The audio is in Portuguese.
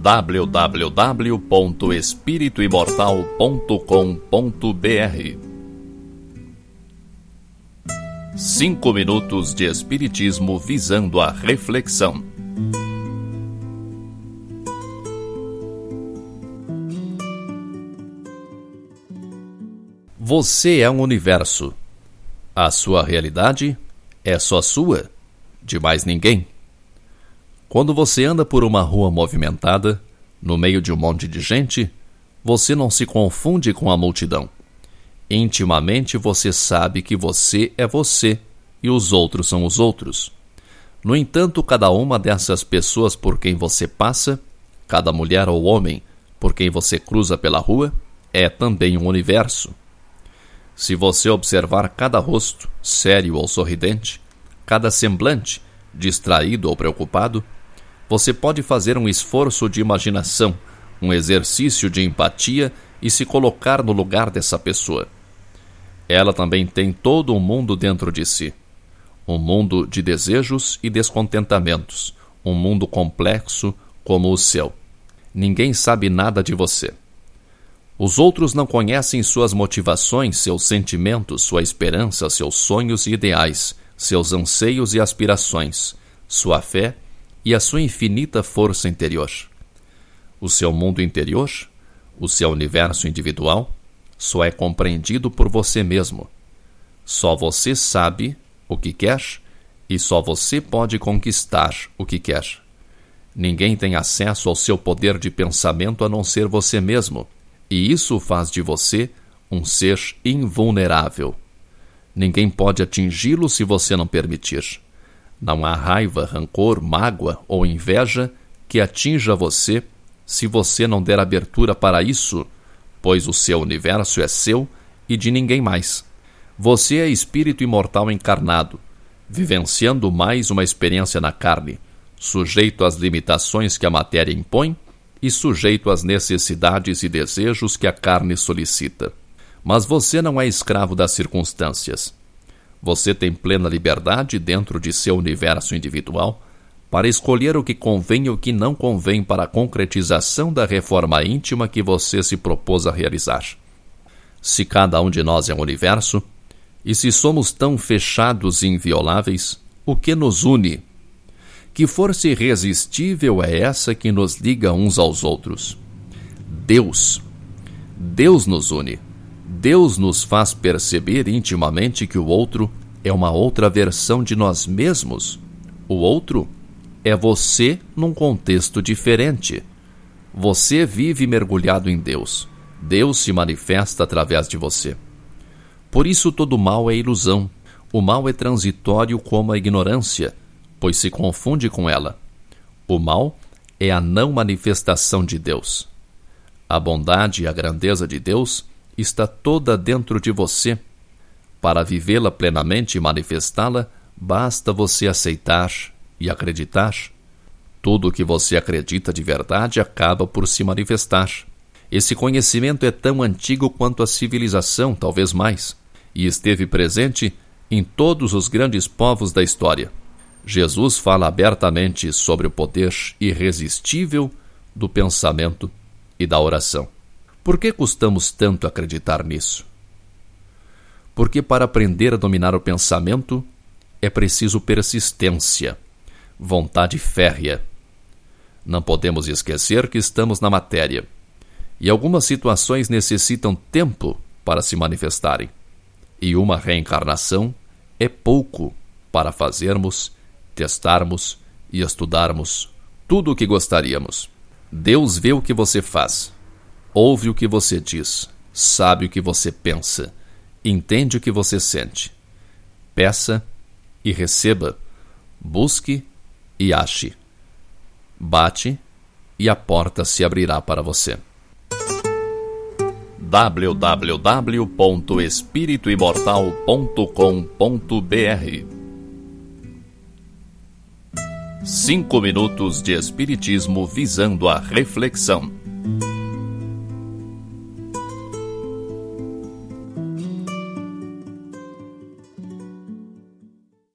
www.espirituimortal.com.br Cinco minutos de Espiritismo visando a reflexão. Você é um universo. A sua realidade é só sua, de mais ninguém. Quando você anda por uma rua movimentada, no meio de um monte de gente, você não se confunde com a multidão. Intimamente você sabe que você é você e os outros são os outros. No entanto, cada uma dessas pessoas por quem você passa, cada mulher ou homem por quem você cruza pela rua, é também um universo. Se você observar cada rosto, sério ou sorridente, cada semblante, distraído ou preocupado, você pode fazer um esforço de imaginação, um exercício de empatia e se colocar no lugar dessa pessoa. Ela também tem todo um mundo dentro de si. Um mundo de desejos e descontentamentos, um mundo complexo como o seu. Ninguém sabe nada de você. Os outros não conhecem suas motivações, seus sentimentos, sua esperança, seus sonhos e ideais, seus anseios e aspirações, sua fé e a sua infinita força interior. O seu mundo interior, o seu universo individual, só é compreendido por você mesmo. Só você sabe o que quer e só você pode conquistar o que quer. Ninguém tem acesso ao seu poder de pensamento a não ser você mesmo, e isso faz de você um ser invulnerável. Ninguém pode atingi-lo se você não permitir. Não há raiva, rancor, mágoa ou inveja que atinja você se você não der abertura para isso, pois o seu universo é seu e de ninguém mais. Você é espírito imortal encarnado, vivenciando mais uma experiência na carne, sujeito às limitações que a matéria impõe e sujeito às necessidades e desejos que a carne solicita. Mas você não é escravo das circunstâncias. Você tem plena liberdade dentro de seu universo individual para escolher o que convém e o que não convém para a concretização da reforma íntima que você se propôs a realizar. Se cada um de nós é um universo, e se somos tão fechados e invioláveis, o que nos une? Que força irresistível é essa que nos liga uns aos outros? Deus. Deus nos une. Deus nos faz perceber intimamente que o outro é uma outra versão de nós mesmos. O outro é você num contexto diferente. Você vive mergulhado em Deus. Deus se manifesta através de você. Por isso, todo mal é ilusão. O mal é transitório como a ignorância, pois se confunde com ela. O mal é a não manifestação de Deus. A bondade e a grandeza de Deus está toda dentro de você. Para vivê-la plenamente e manifestá-la, basta você aceitar e acreditar. Tudo o que você acredita de verdade acaba por se manifestar. Esse conhecimento é tão antigo quanto a civilização, talvez mais, e esteve presente em todos os grandes povos da história. Jesus fala abertamente sobre o poder irresistível do pensamento e da oração. Por que custamos tanto acreditar nisso? Porque para aprender a dominar o pensamento é preciso persistência, vontade férrea. Não podemos esquecer que estamos na matéria e algumas situações necessitam tempo para se manifestarem. E uma reencarnação é pouco para fazermos, testarmos e estudarmos tudo o que gostaríamos. Deus vê o que você faz ouve o que você diz, sabe o que você pensa, entende o que você sente. Peça e receba, busque e ache. Bate e a porta se abrirá para você. www.espirituimortal.com.br Cinco minutos de Espiritismo visando a reflexão.